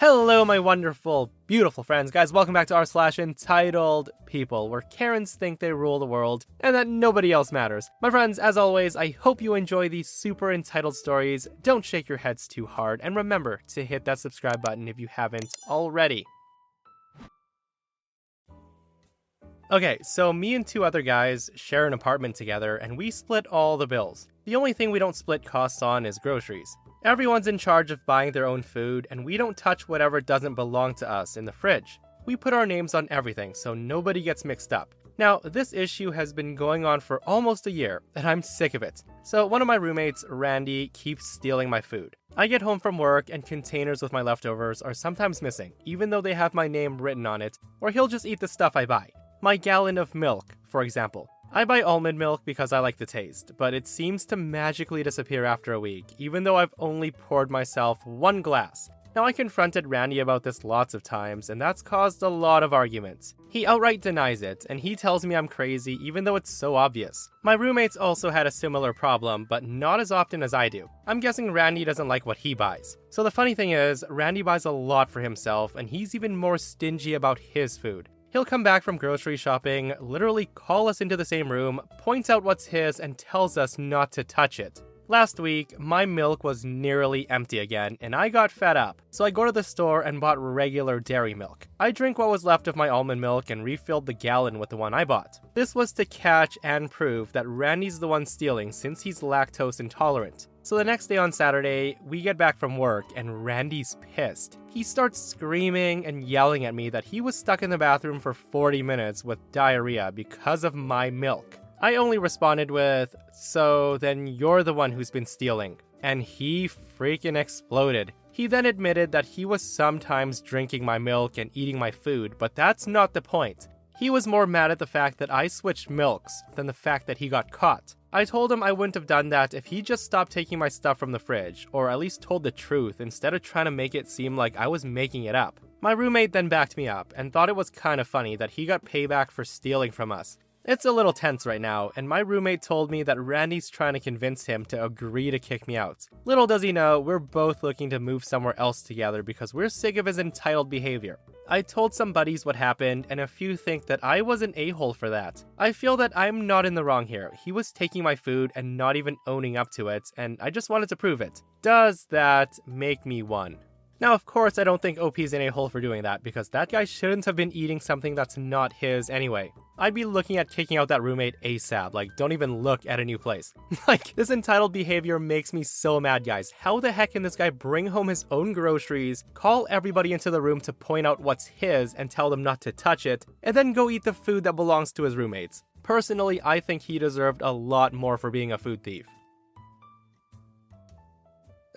Hello, my wonderful, beautiful friends. Guys, welcome back to our slash entitled people, where Karens think they rule the world and that nobody else matters. My friends, as always, I hope you enjoy these super entitled stories. Don't shake your heads too hard, and remember to hit that subscribe button if you haven't already. Okay, so me and two other guys share an apartment together, and we split all the bills. The only thing we don't split costs on is groceries. Everyone's in charge of buying their own food, and we don't touch whatever doesn't belong to us in the fridge. We put our names on everything so nobody gets mixed up. Now, this issue has been going on for almost a year, and I'm sick of it. So, one of my roommates, Randy, keeps stealing my food. I get home from work, and containers with my leftovers are sometimes missing, even though they have my name written on it, or he'll just eat the stuff I buy. My gallon of milk, for example. I buy almond milk because I like the taste, but it seems to magically disappear after a week, even though I've only poured myself one glass. Now, I confronted Randy about this lots of times, and that's caused a lot of arguments. He outright denies it, and he tells me I'm crazy even though it's so obvious. My roommates also had a similar problem, but not as often as I do. I'm guessing Randy doesn't like what he buys. So the funny thing is, Randy buys a lot for himself, and he's even more stingy about his food. He'll come back from grocery shopping, literally call us into the same room, points out what's his, and tells us not to touch it. Last week, my milk was nearly empty again, and I got fed up. So I go to the store and bought regular dairy milk. I drink what was left of my almond milk and refilled the gallon with the one I bought. This was to catch and prove that Randy's the one stealing since he's lactose intolerant. So the next day on Saturday, we get back from work and Randy's pissed. He starts screaming and yelling at me that he was stuck in the bathroom for 40 minutes with diarrhea because of my milk. I only responded with, So then you're the one who's been stealing. And he freaking exploded. He then admitted that he was sometimes drinking my milk and eating my food, but that's not the point. He was more mad at the fact that I switched milks than the fact that he got caught. I told him I wouldn't have done that if he just stopped taking my stuff from the fridge, or at least told the truth instead of trying to make it seem like I was making it up. My roommate then backed me up and thought it was kind of funny that he got payback for stealing from us. It's a little tense right now, and my roommate told me that Randy's trying to convince him to agree to kick me out. Little does he know, we're both looking to move somewhere else together because we're sick of his entitled behavior. I told some buddies what happened, and a few think that I was an a hole for that. I feel that I'm not in the wrong here. He was taking my food and not even owning up to it, and I just wanted to prove it. Does that make me one? Now, of course, I don't think OP's in a hole for doing that because that guy shouldn't have been eating something that's not his anyway. I'd be looking at kicking out that roommate ASAP, like, don't even look at a new place. like, this entitled behavior makes me so mad, guys. How the heck can this guy bring home his own groceries, call everybody into the room to point out what's his and tell them not to touch it, and then go eat the food that belongs to his roommates? Personally, I think he deserved a lot more for being a food thief.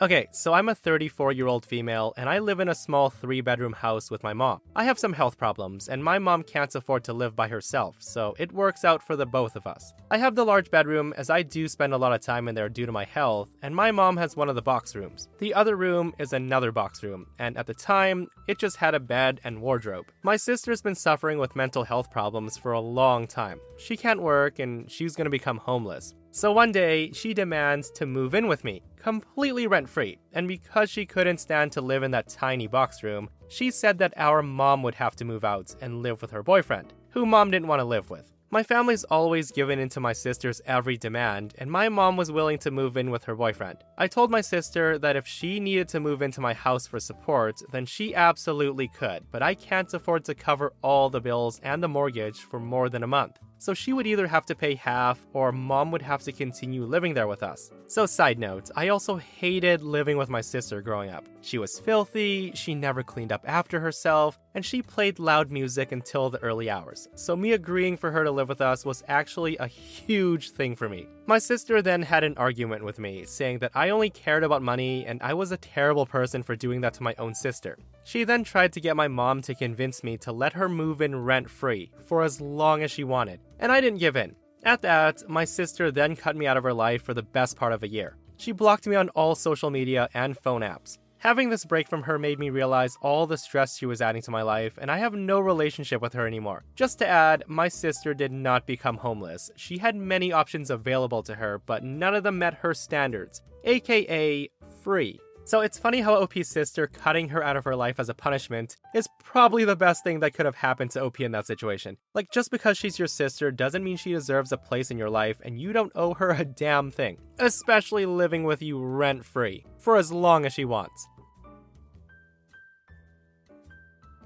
Okay, so I'm a 34 year old female and I live in a small three bedroom house with my mom. I have some health problems and my mom can't afford to live by herself, so it works out for the both of us. I have the large bedroom as I do spend a lot of time in there due to my health, and my mom has one of the box rooms. The other room is another box room, and at the time, it just had a bed and wardrobe. My sister's been suffering with mental health problems for a long time. She can't work and she's gonna become homeless. So one day, she demands to move in with me, completely rent free. And because she couldn't stand to live in that tiny box room, she said that our mom would have to move out and live with her boyfriend, who mom didn't want to live with. My family's always given in to my sister's every demand, and my mom was willing to move in with her boyfriend. I told my sister that if she needed to move into my house for support, then she absolutely could, but I can't afford to cover all the bills and the mortgage for more than a month. So she would either have to pay half, or mom would have to continue living there with us. So, side note, I also hated living with my sister growing up. She was filthy, she never cleaned up after herself, and she played loud music until the early hours. So, me agreeing for her to live with us was actually a huge thing for me. My sister then had an argument with me, saying that I only cared about money and I was a terrible person for doing that to my own sister. She then tried to get my mom to convince me to let her move in rent free for as long as she wanted, and I didn't give in. At that, my sister then cut me out of her life for the best part of a year. She blocked me on all social media and phone apps. Having this break from her made me realize all the stress she was adding to my life, and I have no relationship with her anymore. Just to add, my sister did not become homeless. She had many options available to her, but none of them met her standards, aka free. So it's funny how OP's sister cutting her out of her life as a punishment is probably the best thing that could have happened to OP in that situation. Like, just because she's your sister doesn't mean she deserves a place in your life, and you don't owe her a damn thing, especially living with you rent free for as long as she wants.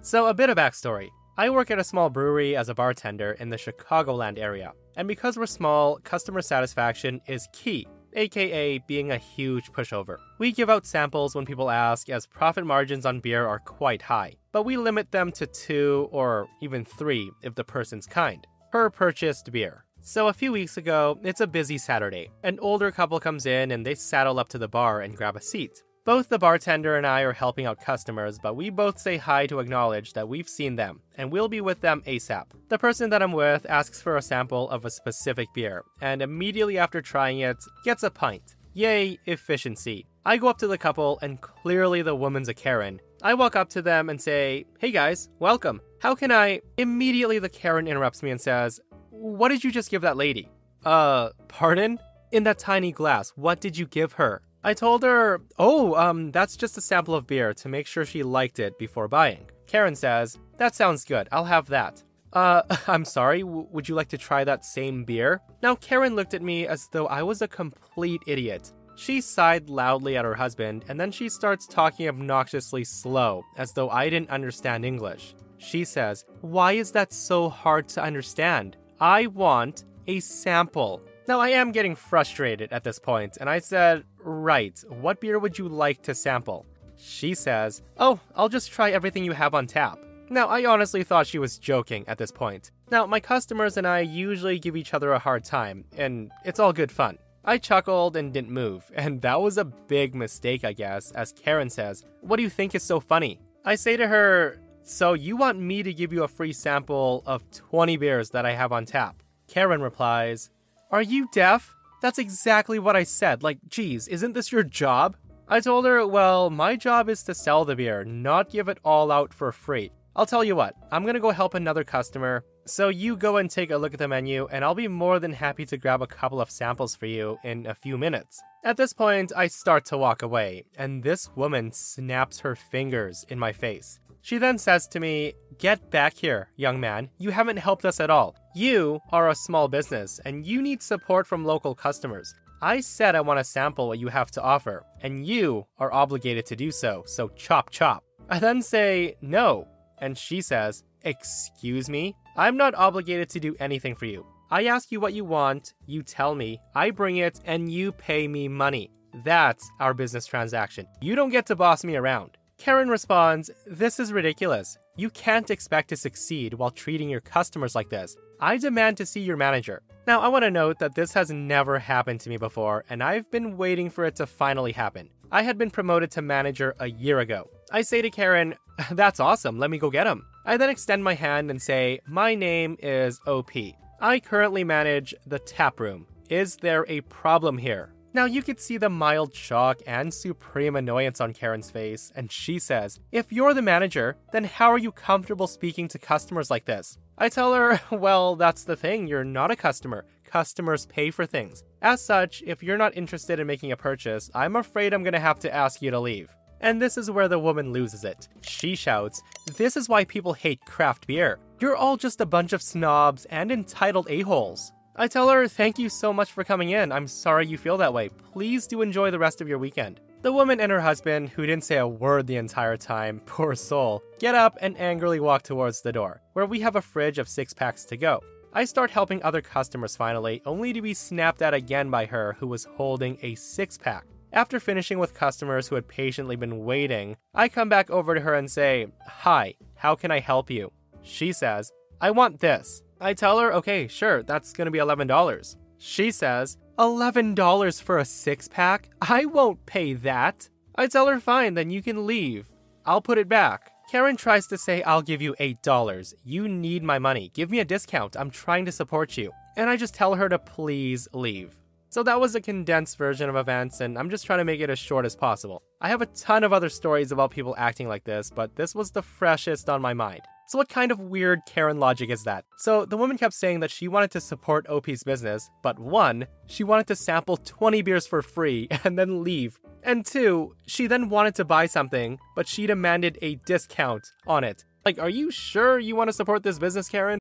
So, a bit of backstory. I work at a small brewery as a bartender in the Chicagoland area, and because we're small, customer satisfaction is key aka being a huge pushover. We give out samples when people ask, as profit margins on beer are quite high, but we limit them to two or even three if the person's kind, per purchased beer. So a few weeks ago, it's a busy Saturday. An older couple comes in and they saddle up to the bar and grab a seat. Both the bartender and I are helping out customers, but we both say hi to acknowledge that we've seen them, and we'll be with them ASAP. The person that I'm with asks for a sample of a specific beer, and immediately after trying it, gets a pint. Yay, efficiency. I go up to the couple, and clearly the woman's a Karen. I walk up to them and say, Hey guys, welcome. How can I? Immediately the Karen interrupts me and says, What did you just give that lady? Uh, pardon? In that tiny glass, what did you give her? I told her, oh, um, that's just a sample of beer to make sure she liked it before buying. Karen says, that sounds good, I'll have that. Uh, I'm sorry, w- would you like to try that same beer? Now, Karen looked at me as though I was a complete idiot. She sighed loudly at her husband, and then she starts talking obnoxiously slow, as though I didn't understand English. She says, Why is that so hard to understand? I want a sample. Now, I am getting frustrated at this point, and I said, Right, what beer would you like to sample? She says, Oh, I'll just try everything you have on tap. Now, I honestly thought she was joking at this point. Now, my customers and I usually give each other a hard time, and it's all good fun. I chuckled and didn't move, and that was a big mistake, I guess, as Karen says, What do you think is so funny? I say to her, So you want me to give you a free sample of 20 beers that I have on tap? Karen replies, are you deaf? That's exactly what I said. Like, geez, isn't this your job? I told her, well, my job is to sell the beer, not give it all out for free. I'll tell you what, I'm gonna go help another customer. So you go and take a look at the menu, and I'll be more than happy to grab a couple of samples for you in a few minutes. At this point, I start to walk away, and this woman snaps her fingers in my face. She then says to me, Get back here, young man. You haven't helped us at all. You are a small business and you need support from local customers. I said I want to sample what you have to offer, and you are obligated to do so, so chop chop. I then say, No, and she says, Excuse me? I'm not obligated to do anything for you. I ask you what you want, you tell me, I bring it, and you pay me money. That's our business transaction. You don't get to boss me around. Karen responds, This is ridiculous. You can't expect to succeed while treating your customers like this. I demand to see your manager. Now, I want to note that this has never happened to me before, and I've been waiting for it to finally happen. I had been promoted to manager a year ago. I say to Karen, That's awesome, let me go get him. I then extend my hand and say, My name is OP. I currently manage the tap room. Is there a problem here? Now you could see the mild shock and supreme annoyance on Karen's face, and she says, If you're the manager, then how are you comfortable speaking to customers like this? I tell her, Well, that's the thing, you're not a customer. Customers pay for things. As such, if you're not interested in making a purchase, I'm afraid I'm gonna have to ask you to leave. And this is where the woman loses it. She shouts, This is why people hate craft beer. You're all just a bunch of snobs and entitled a-holes. I tell her, Thank you so much for coming in. I'm sorry you feel that way. Please do enjoy the rest of your weekend. The woman and her husband, who didn't say a word the entire time, poor soul, get up and angrily walk towards the door, where we have a fridge of six packs to go. I start helping other customers finally, only to be snapped at again by her, who was holding a six pack. After finishing with customers who had patiently been waiting, I come back over to her and say, Hi, how can I help you? She says, I want this. I tell her, okay, sure, that's gonna be $11. She says, $11 for a six pack? I won't pay that. I tell her, fine, then you can leave. I'll put it back. Karen tries to say, I'll give you $8. You need my money. Give me a discount. I'm trying to support you. And I just tell her to please leave. So that was a condensed version of events, and I'm just trying to make it as short as possible. I have a ton of other stories about people acting like this, but this was the freshest on my mind. So, what kind of weird Karen logic is that? So, the woman kept saying that she wanted to support OP's business, but one, she wanted to sample 20 beers for free and then leave. And two, she then wanted to buy something, but she demanded a discount on it. Like, are you sure you want to support this business, Karen?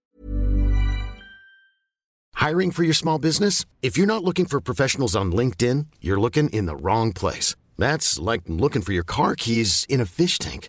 Hiring for your small business? If you're not looking for professionals on LinkedIn, you're looking in the wrong place. That's like looking for your car keys in a fish tank.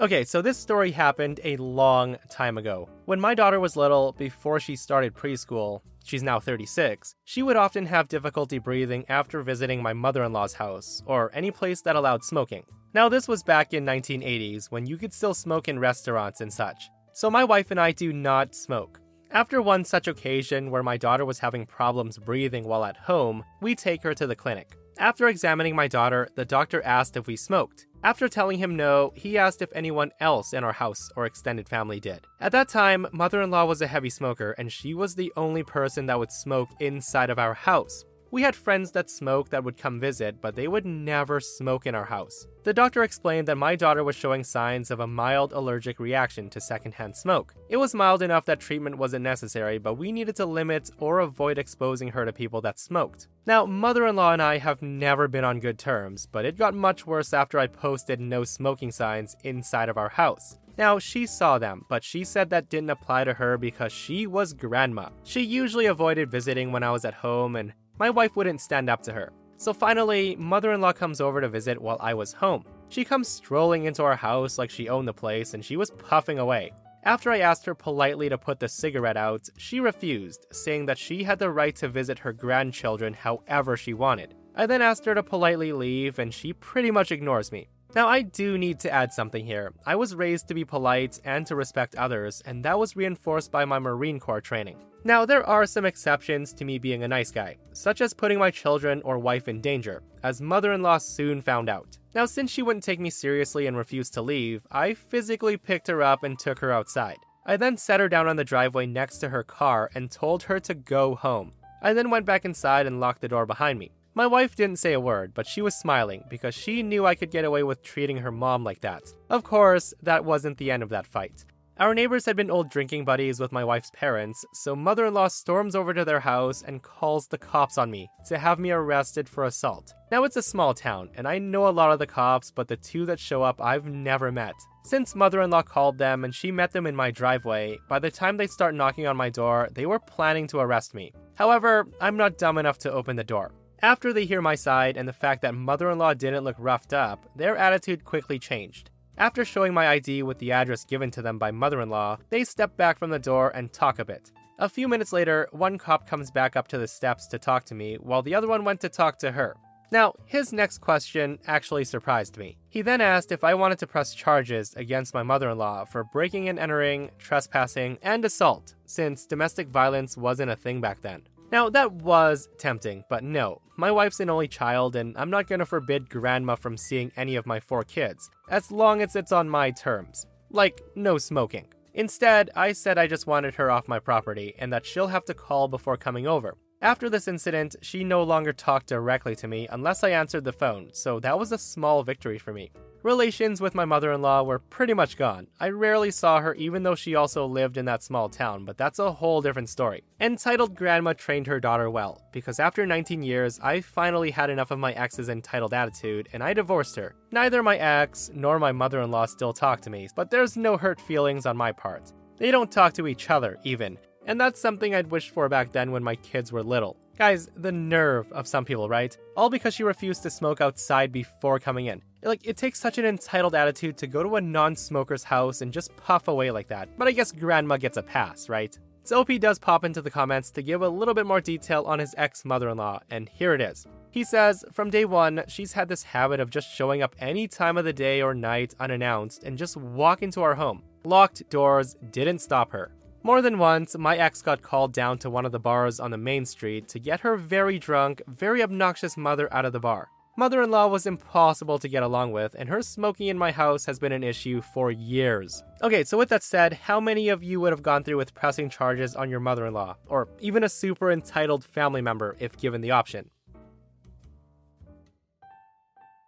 Okay, so this story happened a long time ago. When my daughter was little, before she started preschool, she's now 36, she would often have difficulty breathing after visiting my mother in law's house, or any place that allowed smoking. Now, this was back in 1980s when you could still smoke in restaurants and such. So my wife and I do not smoke. After one such occasion where my daughter was having problems breathing while at home, we take her to the clinic. After examining my daughter, the doctor asked if we smoked. After telling him no, he asked if anyone else in our house or extended family did. At that time, mother in law was a heavy smoker, and she was the only person that would smoke inside of our house. We had friends that smoked that would come visit, but they would never smoke in our house. The doctor explained that my daughter was showing signs of a mild allergic reaction to secondhand smoke. It was mild enough that treatment wasn't necessary, but we needed to limit or avoid exposing her to people that smoked. Now, mother in law and I have never been on good terms, but it got much worse after I posted no smoking signs inside of our house. Now, she saw them, but she said that didn't apply to her because she was grandma. She usually avoided visiting when I was at home, and my wife wouldn't stand up to her. So finally, mother in law comes over to visit while I was home. She comes strolling into our house like she owned the place and she was puffing away. After I asked her politely to put the cigarette out, she refused, saying that she had the right to visit her grandchildren however she wanted. I then asked her to politely leave, and she pretty much ignores me. Now, I do need to add something here. I was raised to be polite and to respect others, and that was reinforced by my Marine Corps training. Now, there are some exceptions to me being a nice guy, such as putting my children or wife in danger, as mother in law soon found out. Now, since she wouldn't take me seriously and refused to leave, I physically picked her up and took her outside. I then set her down on the driveway next to her car and told her to go home. I then went back inside and locked the door behind me. My wife didn't say a word, but she was smiling because she knew I could get away with treating her mom like that. Of course, that wasn't the end of that fight. Our neighbors had been old drinking buddies with my wife's parents, so mother in law storms over to their house and calls the cops on me to have me arrested for assault. Now, it's a small town, and I know a lot of the cops, but the two that show up I've never met. Since mother in law called them and she met them in my driveway, by the time they start knocking on my door, they were planning to arrest me. However, I'm not dumb enough to open the door. After they hear my side and the fact that mother in law didn't look roughed up, their attitude quickly changed. After showing my ID with the address given to them by mother in law, they step back from the door and talk a bit. A few minutes later, one cop comes back up to the steps to talk to me, while the other one went to talk to her. Now, his next question actually surprised me. He then asked if I wanted to press charges against my mother in law for breaking and entering, trespassing, and assault, since domestic violence wasn't a thing back then. Now, that was tempting, but no, my wife's an only child, and I'm not gonna forbid Grandma from seeing any of my four kids, as long as it's on my terms. Like, no smoking. Instead, I said I just wanted her off my property and that she'll have to call before coming over. After this incident, she no longer talked directly to me unless I answered the phone, so that was a small victory for me. Relations with my mother in law were pretty much gone. I rarely saw her, even though she also lived in that small town, but that's a whole different story. Entitled Grandma trained her daughter well, because after 19 years, I finally had enough of my ex's entitled attitude and I divorced her. Neither my ex nor my mother in law still talk to me, but there's no hurt feelings on my part. They don't talk to each other, even. And that's something I'd wished for back then when my kids were little. Guys, the nerve of some people, right? All because she refused to smoke outside before coming in. Like, it takes such an entitled attitude to go to a non smoker's house and just puff away like that. But I guess grandma gets a pass, right? So OP does pop into the comments to give a little bit more detail on his ex mother in law, and here it is. He says, From day one, she's had this habit of just showing up any time of the day or night unannounced and just walk into our home. Locked doors didn't stop her. More than once, my ex got called down to one of the bars on the main street to get her very drunk, very obnoxious mother out of the bar. Mother in law was impossible to get along with, and her smoking in my house has been an issue for years. Okay, so with that said, how many of you would have gone through with pressing charges on your mother in law, or even a super entitled family member if given the option?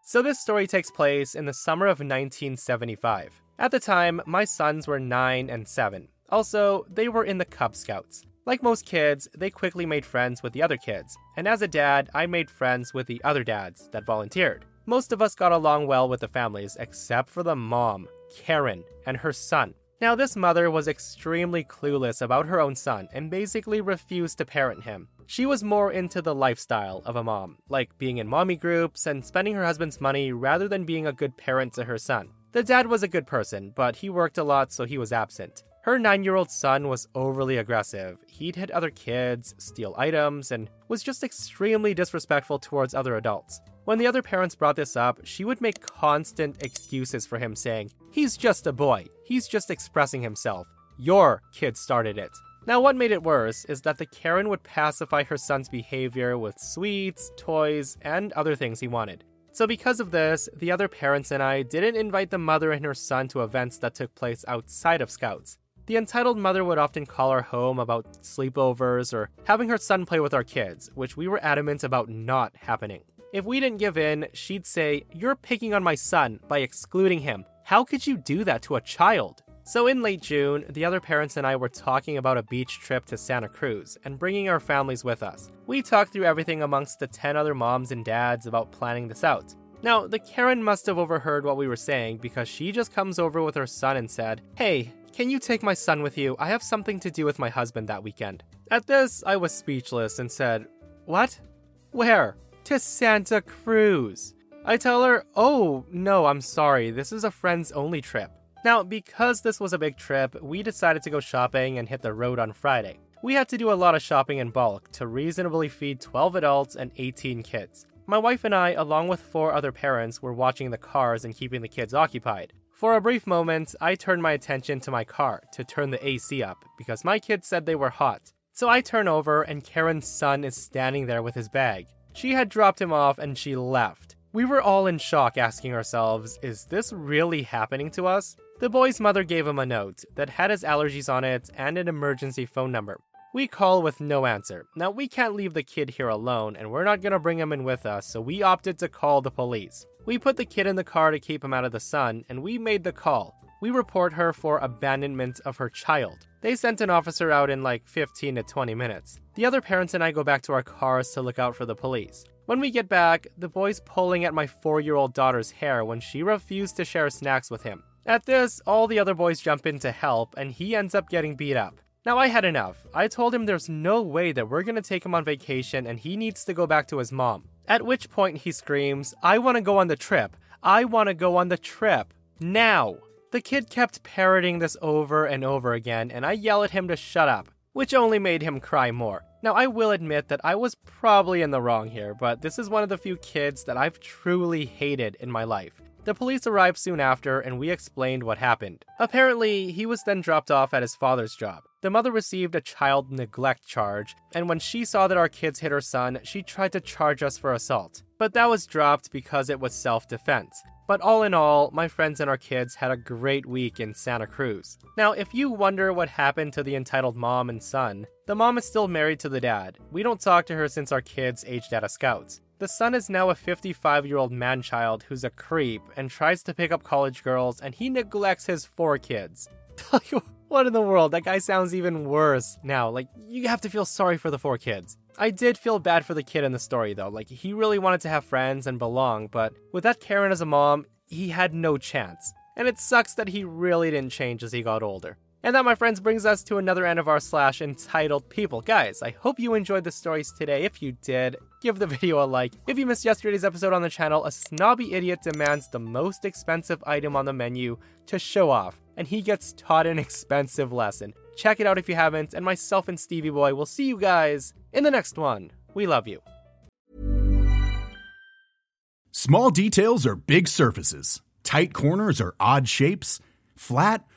So, this story takes place in the summer of 1975. At the time, my sons were 9 and 7. Also, they were in the Cub Scouts. Like most kids, they quickly made friends with the other kids, and as a dad, I made friends with the other dads that volunteered. Most of us got along well with the families, except for the mom, Karen, and her son. Now, this mother was extremely clueless about her own son and basically refused to parent him. She was more into the lifestyle of a mom, like being in mommy groups and spending her husband's money rather than being a good parent to her son. The dad was a good person, but he worked a lot, so he was absent. Her nine year old son was overly aggressive. He'd hit other kids, steal items, and was just extremely disrespectful towards other adults. When the other parents brought this up, she would make constant excuses for him, saying, He's just a boy. He's just expressing himself. Your kid started it. Now, what made it worse is that the Karen would pacify her son's behavior with sweets, toys, and other things he wanted. So, because of this, the other parents and I didn't invite the mother and her son to events that took place outside of Scouts. The entitled mother would often call our home about sleepovers or having her son play with our kids, which we were adamant about not happening. If we didn't give in, she'd say, You're picking on my son by excluding him. How could you do that to a child? So, in late June, the other parents and I were talking about a beach trip to Santa Cruz and bringing our families with us. We talked through everything amongst the 10 other moms and dads about planning this out. Now, the Karen must have overheard what we were saying because she just comes over with her son and said, Hey, can you take my son with you? I have something to do with my husband that weekend. At this, I was speechless and said, What? Where? To Santa Cruz. I tell her, Oh, no, I'm sorry. This is a friends only trip. Now, because this was a big trip, we decided to go shopping and hit the road on Friday. We had to do a lot of shopping in bulk to reasonably feed 12 adults and 18 kids. My wife and I, along with four other parents, were watching the cars and keeping the kids occupied. For a brief moment, I turned my attention to my car to turn the AC up because my kids said they were hot. So I turn over and Karen's son is standing there with his bag. She had dropped him off and she left. We were all in shock asking ourselves, is this really happening to us? The boy's mother gave him a note that had his allergies on it and an emergency phone number. We call with no answer. Now, we can't leave the kid here alone, and we're not gonna bring him in with us, so we opted to call the police. We put the kid in the car to keep him out of the sun, and we made the call. We report her for abandonment of her child. They sent an officer out in like 15 to 20 minutes. The other parents and I go back to our cars to look out for the police. When we get back, the boy's pulling at my four year old daughter's hair when she refused to share snacks with him. At this, all the other boys jump in to help, and he ends up getting beat up. Now, I had enough. I told him there's no way that we're gonna take him on vacation and he needs to go back to his mom. At which point he screams, I wanna go on the trip. I wanna go on the trip. Now. The kid kept parroting this over and over again, and I yell at him to shut up, which only made him cry more. Now, I will admit that I was probably in the wrong here, but this is one of the few kids that I've truly hated in my life. The police arrived soon after, and we explained what happened. Apparently, he was then dropped off at his father's job. The the mother received a child neglect charge, and when she saw that our kids hit her son, she tried to charge us for assault. But that was dropped because it was self defense. But all in all, my friends and our kids had a great week in Santa Cruz. Now, if you wonder what happened to the entitled mom and son, the mom is still married to the dad. We don't talk to her since our kids aged out of scouts. The son is now a 55 year old man child who's a creep and tries to pick up college girls, and he neglects his four kids. what in the world? That guy sounds even worse now. Like, you have to feel sorry for the four kids. I did feel bad for the kid in the story though. Like, he really wanted to have friends and belong, but with that Karen as a mom, he had no chance. And it sucks that he really didn't change as he got older. And that, my friends, brings us to another end of our slash entitled People. Guys, I hope you enjoyed the stories today. If you did, give the video a like. If you missed yesterday's episode on the channel, a snobby idiot demands the most expensive item on the menu to show off, and he gets taught an expensive lesson. Check it out if you haven't, and myself and Stevie Boy will see you guys in the next one. We love you. Small details are big surfaces, tight corners are odd shapes, flat,